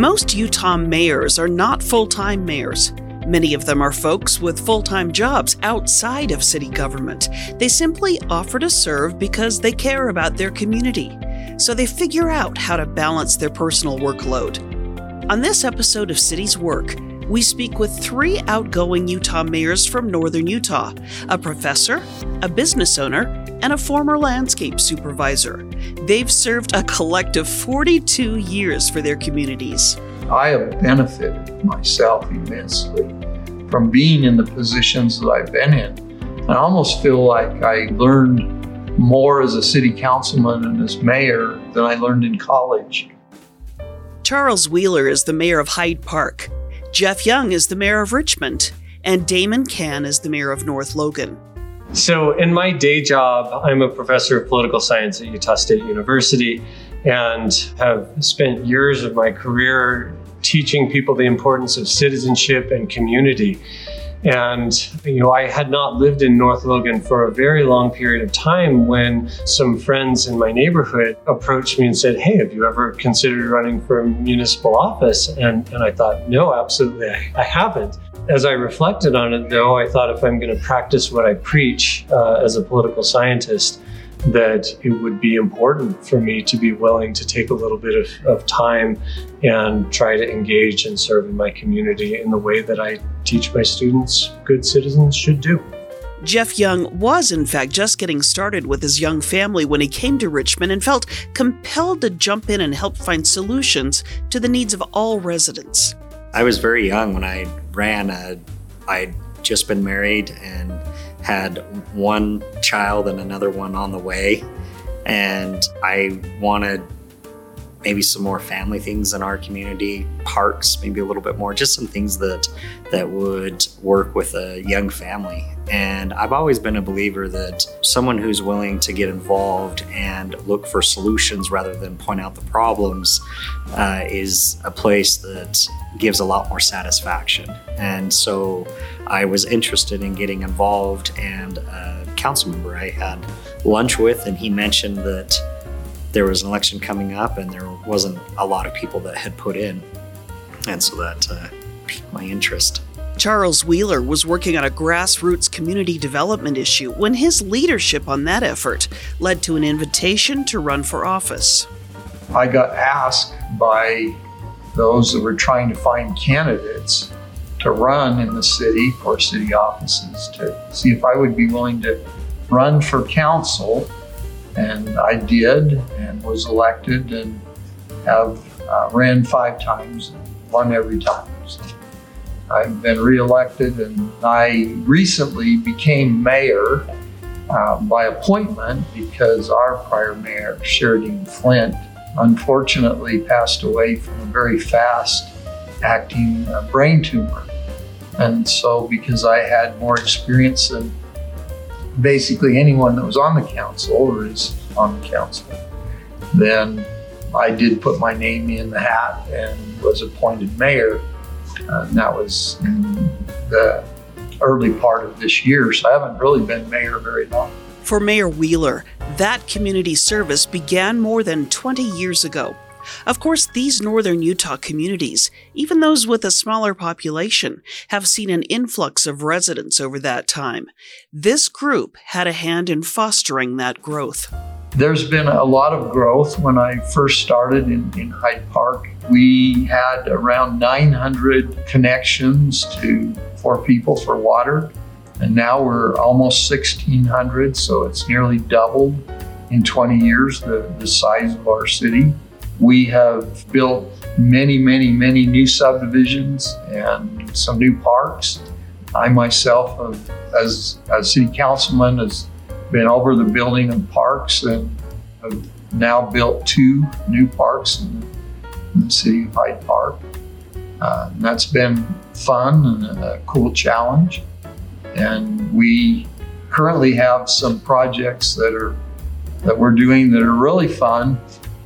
Most Utah mayors are not full time mayors. Many of them are folks with full time jobs outside of city government. They simply offer to serve because they care about their community. So they figure out how to balance their personal workload. On this episode of Cities Work, we speak with three outgoing Utah mayors from northern Utah a professor, a business owner, and a former landscape supervisor. They've served a collective 42 years for their communities. I have benefited myself immensely from being in the positions that I've been in. I almost feel like I learned more as a city councilman and as mayor than I learned in college. Charles Wheeler is the mayor of Hyde Park. Jeff Young is the mayor of Richmond. And Damon Cann is the mayor of North Logan. So, in my day job, I'm a professor of political science at Utah State University and have spent years of my career teaching people the importance of citizenship and community. And, you know, I had not lived in North Logan for a very long period of time when some friends in my neighborhood approached me and said, Hey, have you ever considered running for municipal office? And, and I thought, No, absolutely, I, I haven't. As I reflected on it, though, I thought if I'm going to practice what I preach uh, as a political scientist, that it would be important for me to be willing to take a little bit of, of time and try to engage and serve in my community in the way that I teach my students good citizens should do. Jeff Young was, in fact, just getting started with his young family when he came to Richmond and felt compelled to jump in and help find solutions to the needs of all residents. I was very young when I ran. Uh, I'd just been married and had one child and another one on the way. And I wanted maybe some more family things in our community, parks, maybe a little bit more, just some things that that would work with a young family. And I've always been a believer that someone who's willing to get involved and look for solutions rather than point out the problems uh, is a place that gives a lot more satisfaction. And so I was interested in getting involved, and a council member I had lunch with, and he mentioned that there was an election coming up and there wasn't a lot of people that had put in. And so that uh, piqued my interest. Charles Wheeler was working on a grassroots community development issue when his leadership on that effort led to an invitation to run for office. I got asked by those that were trying to find candidates to run in the city for city offices to see if I would be willing to run for council and I did and was elected and have uh, ran five times and won every time. So I've been reelected and I recently became mayor uh, by appointment because our prior mayor, Sheridan Flint, unfortunately passed away from a very fast acting uh, brain tumor. And so, because I had more experience than basically anyone that was on the council or is on the council. Then I did put my name in the hat and was appointed mayor. Uh, and that was in the early part of this year. So I haven't really been mayor very long. For Mayor Wheeler, that community service began more than 20 years ago. Of course, these northern Utah communities, even those with a smaller population, have seen an influx of residents over that time. This group had a hand in fostering that growth. There's been a lot of growth. When I first started in, in Hyde Park, we had around 900 connections to for people for water, and now we're almost 1,600, so it's nearly doubled in 20 years the, the size of our city. We have built many, many, many new subdivisions and some new parks. I myself, have, as a city councilman, has been over the building of parks and have now built two new parks in, in the city of Hyde Park. Uh, that's been fun and a cool challenge. And we currently have some projects that are that we're doing that are really fun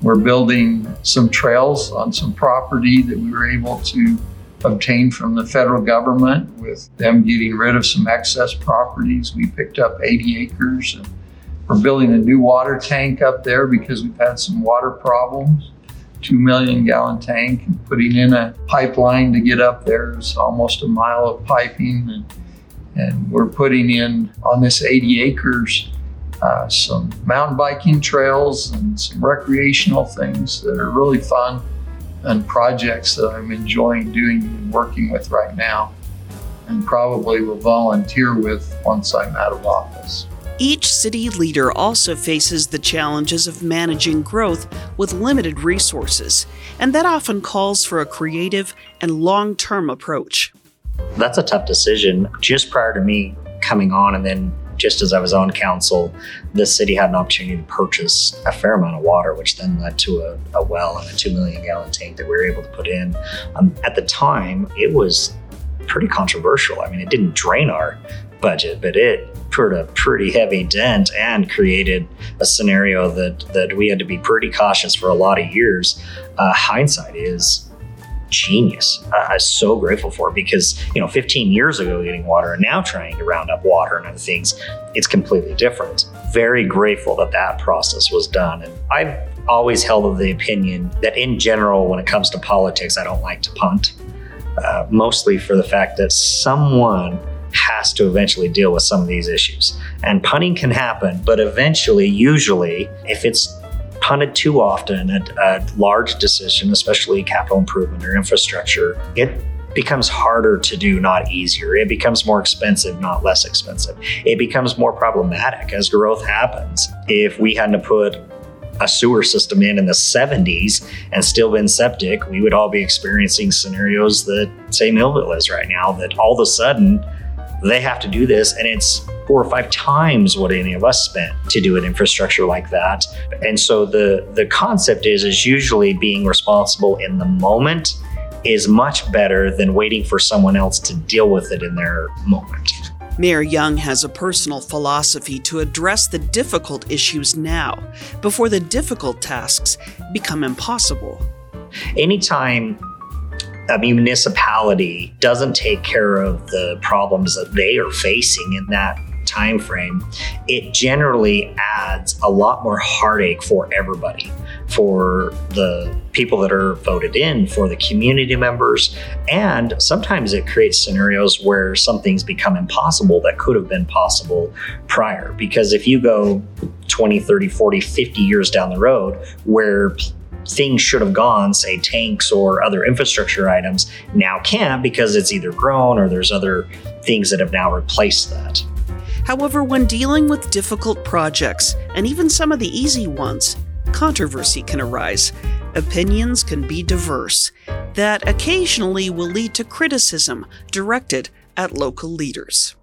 we're building some trails on some property that we were able to obtain from the federal government with them getting rid of some excess properties. We picked up 80 acres and we're building a new water tank up there because we've had some water problems two million gallon tank and putting in a pipeline to get up there. It's almost a mile of piping. And, and we're putting in on this 80 acres uh, some mountain biking trails and some recreational things that are really fun and projects that I'm enjoying doing and working with right now and probably will volunteer with once I'm out of office. Each city leader also faces the challenges of managing growth with limited resources, and that often calls for a creative and long term approach. That's a tough decision. Just prior to me coming on, and then just as I was on council, the city had an opportunity to purchase a fair amount of water, which then led to a, a well and a two million gallon tank that we were able to put in. Um, at the time, it was pretty controversial. I mean, it didn't drain our budget, but it put a pretty heavy dent and created a scenario that that we had to be pretty cautious for a lot of years. Uh, hindsight is genius. Uh, I'm so grateful for it because you know, 15 years ago getting water and now trying to round up water and other things, it's completely different. Very grateful that that process was done, and I've always held the opinion that in general, when it comes to politics, I don't like to punt. Uh, mostly for the fact that someone has to eventually deal with some of these issues. And punting can happen, but eventually, usually, if it's punted too often, a, a large decision, especially capital improvement or infrastructure, it becomes harder to do, not easier. It becomes more expensive, not less expensive. It becomes more problematic as growth happens. If we hadn't put a sewer system in in the 70s and still been septic, we would all be experiencing scenarios that, say, Millville is right now, that all of a sudden they have to do this and it's four or five times what any of us spent to do an infrastructure like that. And so the the concept is is usually being responsible in the moment is much better than waiting for someone else to deal with it in their moment. Mayor Young has a personal philosophy to address the difficult issues now before the difficult tasks become impossible. Anytime a municipality doesn't take care of the problems that they are facing in that time frame, it generally adds a lot more heartache for everybody, for the people that are voted in, for the community members, and sometimes it creates scenarios where some things become impossible that could have been possible prior. Because if you go 20, 30, 40, 50 years down the road where things should have gone, say tanks or other infrastructure items, now can't because it's either grown or there's other things that have now replaced that. However, when dealing with difficult projects, and even some of the easy ones, controversy can arise. Opinions can be diverse, that occasionally will lead to criticism directed at local leaders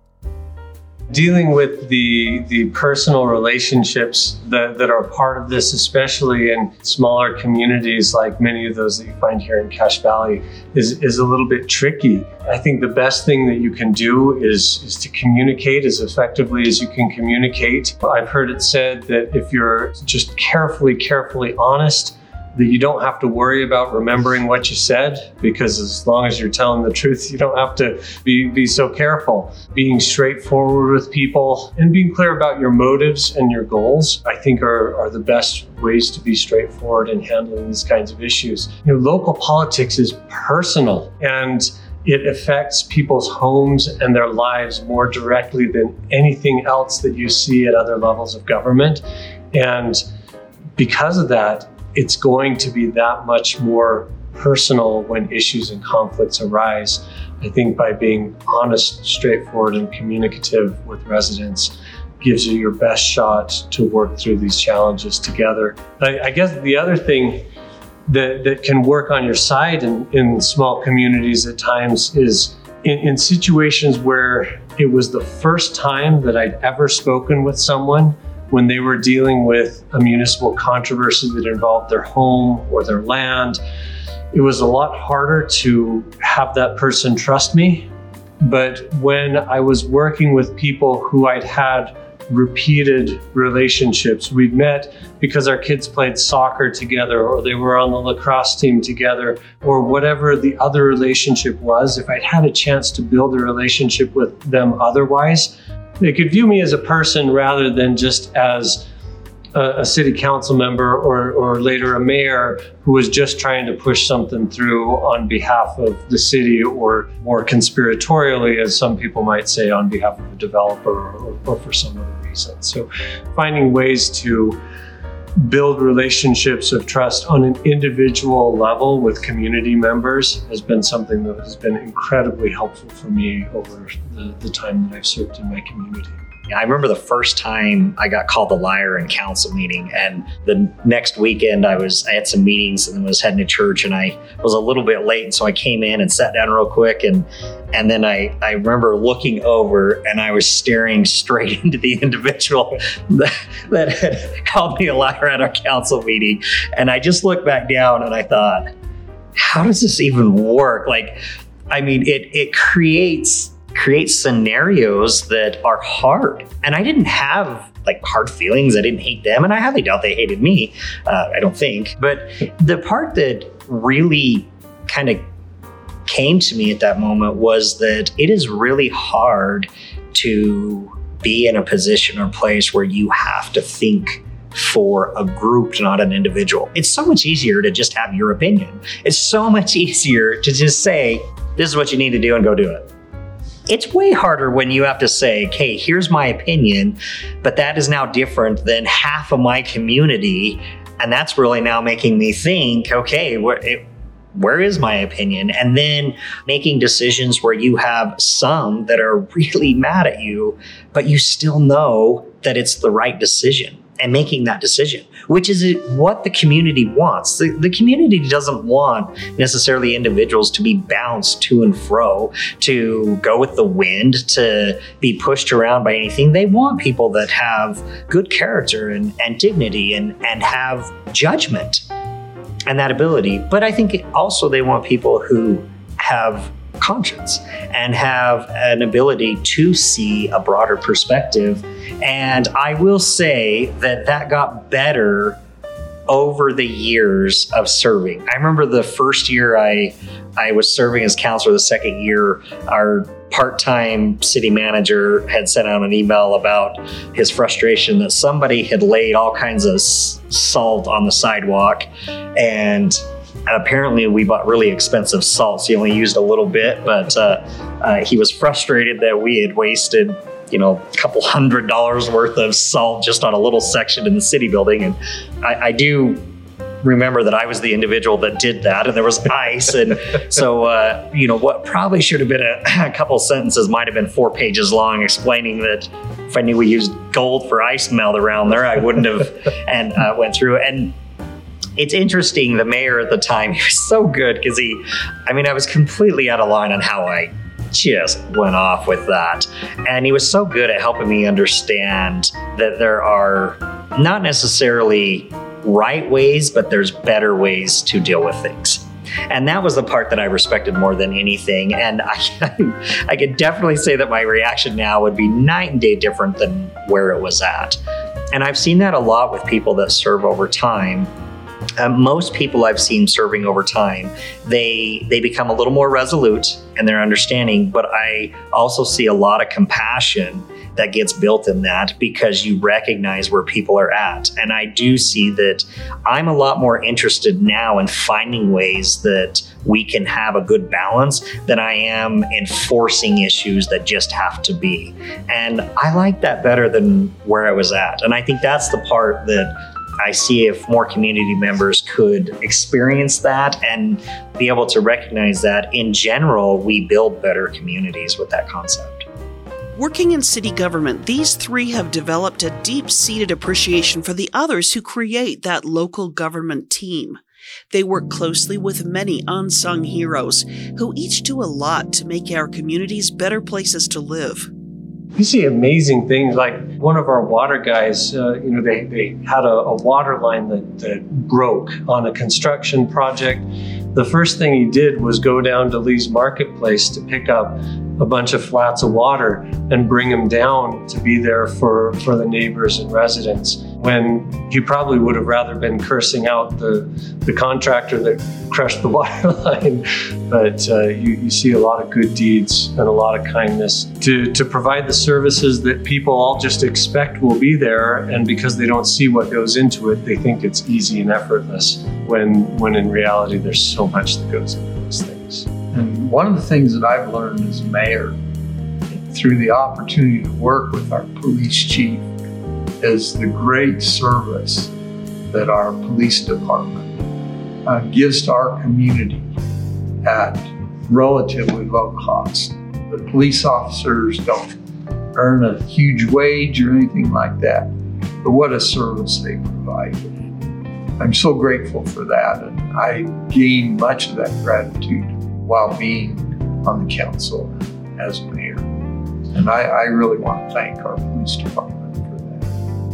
dealing with the the personal relationships that, that are part of this, especially in smaller communities like many of those that you find here in Cache Valley, is, is a little bit tricky. I think the best thing that you can do is, is to communicate as effectively as you can communicate. I've heard it said that if you're just carefully, carefully honest, that you don't have to worry about remembering what you said because as long as you're telling the truth, you don't have to be, be so careful. Being straightforward with people and being clear about your motives and your goals, I think are, are the best ways to be straightforward in handling these kinds of issues. You know, local politics is personal and it affects people's homes and their lives more directly than anything else that you see at other levels of government. And because of that, it's going to be that much more personal when issues and conflicts arise. I think by being honest, straightforward, and communicative with residents gives you your best shot to work through these challenges together. I, I guess the other thing that, that can work on your side in, in small communities at times is in, in situations where it was the first time that I'd ever spoken with someone when they were dealing with a municipal controversy that involved their home or their land, it was a lot harder to have that person trust me. But when I was working with people who I'd had repeated relationships, we'd met because our kids played soccer together or they were on the lacrosse team together or whatever the other relationship was. If I'd had a chance to build a relationship with them otherwise, they could view me as a person rather than just as a, a city council member or, or later a mayor who was just trying to push something through on behalf of the city or more conspiratorially, as some people might say, on behalf of a developer or, or for some other reason. So finding ways to build relationships of trust on an individual level with community members has been something that has been incredibly helpful for me over the, the time that I've served in my community. I remember the first time I got called a liar in council meeting, and the next weekend I was I had some meetings and was heading to church, and I was a little bit late, and so I came in and sat down real quick, and and then I I remember looking over and I was staring straight into the individual that, that had called me a liar at our council meeting, and I just looked back down and I thought, how does this even work? Like, I mean, it it creates create scenarios that are hard. And I didn't have like hard feelings. I didn't hate them, and I highly doubt they hated me. Uh, I don't think. But the part that really kind of came to me at that moment was that it is really hard to be in a position or place where you have to think for a group, not an individual. It's so much easier to just have your opinion. It's so much easier to just say, this is what you need to do and go do it. It's way harder when you have to say, okay, here's my opinion, but that is now different than half of my community. And that's really now making me think, okay, where, eh, where is my opinion? And then making decisions where you have some that are really mad at you, but you still know that it's the right decision and making that decision, which is what the community wants. The, the community doesn't want necessarily individuals to be bounced to and fro, to go with the wind, to be pushed around by anything. They want people that have good character and, and dignity and, and have judgment and that ability. But I think also they want people who have conscience and have an ability to see a broader perspective. And I will say that that got better over the years of serving. I remember the first year I I was serving as counselor. The second year, our part-time city manager had sent out an email about his frustration that somebody had laid all kinds of salt on the sidewalk and apparently we bought really expensive salt, so he only used a little bit. But uh, uh, he was frustrated that we had wasted, you know, a couple hundred dollars worth of salt just on a little section in the city building. And I, I do remember that I was the individual that did that, and there was ice, and so uh, you know what probably should have been a, a couple sentences might have been four pages long, explaining that if I knew we used gold for ice melt around there, I wouldn't have, and uh, went through and it's interesting. The mayor at the time, he was so good because he, I mean, I was completely out of line on how I just went off with that. And he was so good at helping me understand that there are not necessarily right ways, but there's better ways to deal with things. And that was the part that I respected more than anything. And I, I could definitely say that my reaction now would be night and day different than where it was at. And I've seen that a lot with people that serve over time uh, most people I've seen serving over time, they they become a little more resolute in their understanding, but I also see a lot of compassion that gets built in that because you recognize where people are at. And I do see that I'm a lot more interested now in finding ways that we can have a good balance than I am in forcing issues that just have to be. And I like that better than where I was at. And I think that's the part that I see if more community members could experience that and be able to recognize that in general, we build better communities with that concept. Working in city government, these three have developed a deep seated appreciation for the others who create that local government team. They work closely with many unsung heroes who each do a lot to make our communities better places to live you see amazing things like one of our water guys uh, you know they, they had a, a water line that, that broke on a construction project. The first thing he did was go down to lee's marketplace to pick up a bunch of flats of water and bring them down to be there for, for the neighbors and residents when he probably would have rather been cursing out the, the contractor that crushed the water line. But uh, you, you see a lot of good deeds and a lot of kindness to, to provide the services that people all just expect will be there. And because they don't see what goes into it, they think it's easy and effortless when, when in reality, there's so much that goes into those things. And one of the things that I've learned as mayor through the opportunity to work with our police chief is the great service that our police department uh, gives to our community at relatively low cost. The police officers don't earn a huge wage or anything like that, but what a service they provide. I'm so grateful for that, and I gain much of that gratitude while being on the council as mayor. And I, I really want to thank our police department.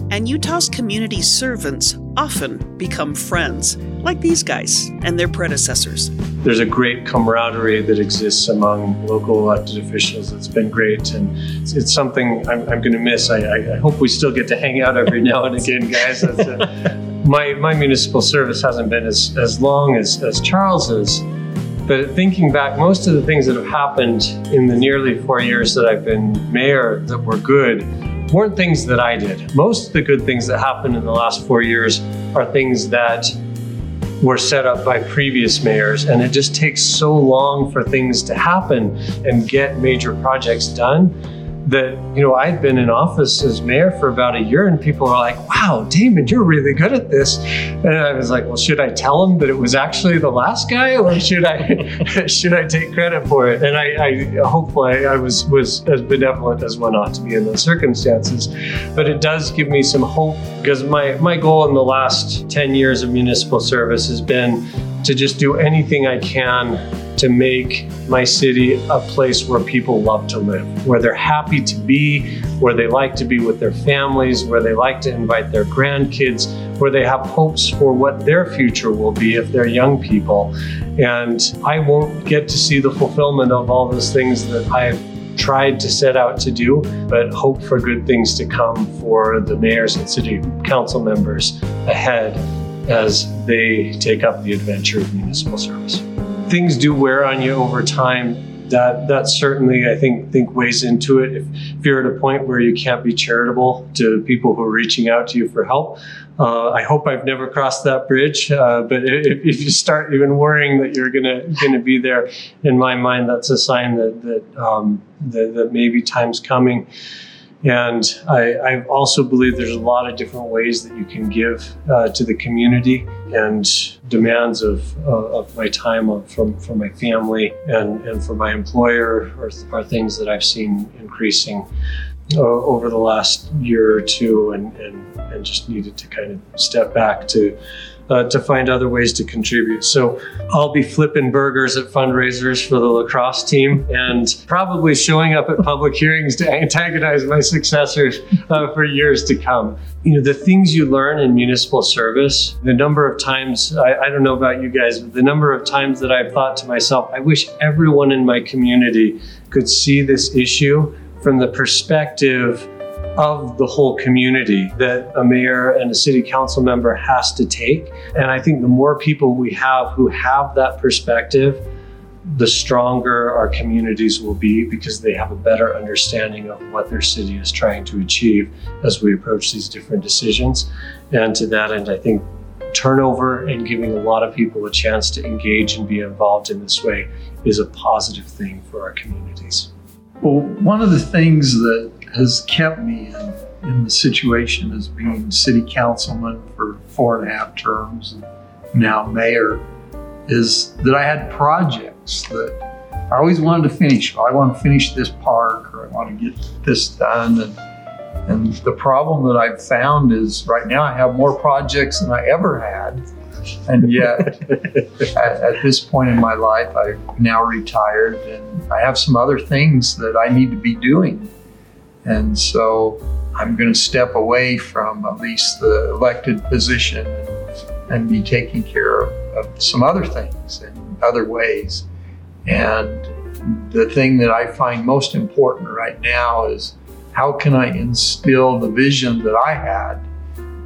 And Utah's community servants often become friends, like these guys and their predecessors. There's a great camaraderie that exists among local elected officials. It's been great, and it's, it's something I'm, I'm going to miss. I, I, hope we still get to hang out every now and again, guys. Uh, my, my municipal service hasn't been as, as long as, as Charles's, but thinking back, most of the things that have happened in the nearly four years that I've been mayor that were good weren't things that I did. Most of the good things that happened in the last four years are things that were set up by previous mayors. And it just takes so long for things to happen and get major projects done that you know I'd been in office as mayor for about a year, and people are like, "Wow, Damon, you're really good at this." And I was like, "Well, should I tell them that it was actually the last guy, or should I should I take credit for it?" And I, I hopefully I was was as benevolent as one ought to be in those circumstances. But it does give me some hope because my my goal in the last ten years of municipal service has been to just do anything I can to make my city a place where people love to live, where they're happy to be, where they like to be with their families, where they like to invite their grandkids, where they have hopes for what their future will be if they're young people. And I won't get to see the fulfillment of all those things that I've tried to set out to do, but hope for good things to come for the mayors and city council members ahead as they take up the adventure of municipal service things do wear on you over time. That that certainly I think think weighs into it. If, if you're at a point where you can't be charitable to people who are reaching out to you for help, uh, I hope I've never crossed that bridge. Uh, but if, if, you start even worrying that you're gonna gonna be there, in my mind, that's a sign that that um, that, that maybe time's coming. And I, I, also believe there's a lot of different ways that you can give uh, to the community and demands of, uh, of my time from, from my family and, and for my employer are, are things that I've seen increasing uh, over the last year or two and, and, and just needed to kind of step back to uh, to find other ways to contribute. So I'll be flipping burgers at fundraisers for the lacrosse team and probably showing up at public hearings to antagonize my successors uh, for years to come. You know, the things you learn in municipal service, the number of times, I, I don't know about you guys, but the number of times that I've thought to myself, I wish everyone in my community could see this issue from the perspective of the whole community that a mayor and a city council member has to take. And I think the more people we have who have that perspective, the stronger our communities will be because they have a better understanding of what their city is trying to achieve as we approach these different decisions. And to that end, I think turnover and giving a lot of people a chance to engage and be involved in this way is a positive thing for our communities. Well, one of the things that has kept me in, in the situation as being city councilman for four and a half terms and now mayor is that I had projects that I always wanted to finish. I want to finish this park or I want to get this done. And, and the problem that I've found is right now I have more projects than I ever had. And yet, at, at, this point in my life, I've now retired and I have some other things that I need to be doing. And so I'm going to step away from at least the elected position and, be taking care of, of some other things in other ways. And the thing that I find most important right now is how can I instill the vision that I had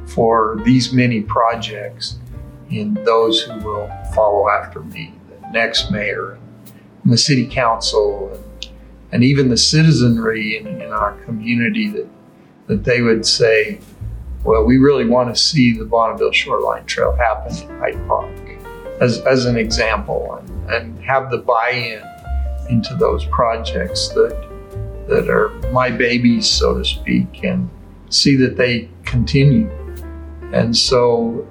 for these many projects in those who will follow after me, the next mayor, and the city council, and, and even the citizenry in, in our community that, that they would say, well, we really want to see the Bonneville Shoreline Trail happen in Hyde Park as, as an example and, and have the buy-in into those projects that that are my babies, so to speak, and see that they continue. And so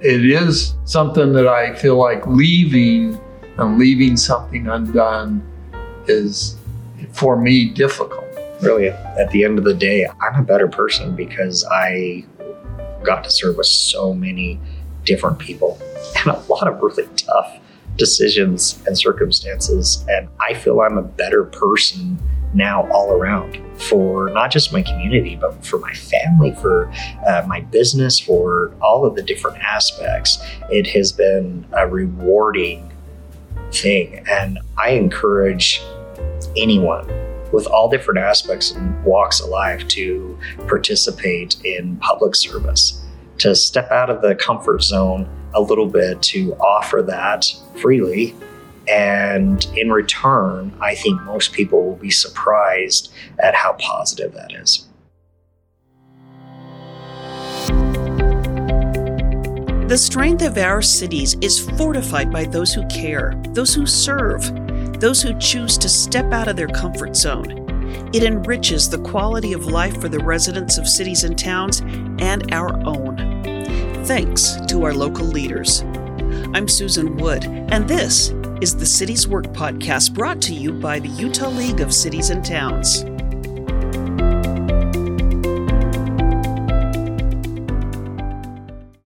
it is something that I feel like leaving and leaving something undone is for me difficult. Really, at the end of the day, I'm a better person because I got to serve with so many different people and a lot of really tough decisions and circumstances. And I feel I'm a better person now all around for not just my community, but for my family, for uh, my business, for all of the different aspects. It has been a rewarding thing. And I encourage anyone with all different aspects and walks of life to participate in public service, to step out of the comfort zone a little bit, to offer that freely and in return, I think most people will be surprised at how positive that is. The strength of our cities is fortified by those who care, those who serve, those who choose to step out of their comfort zone. It enriches the quality of life for the residents of cities and towns and our own. Thanks to our local leaders. I'm Susan Wood, and this is the Cities Work podcast brought to you by the Utah League of Cities and Towns.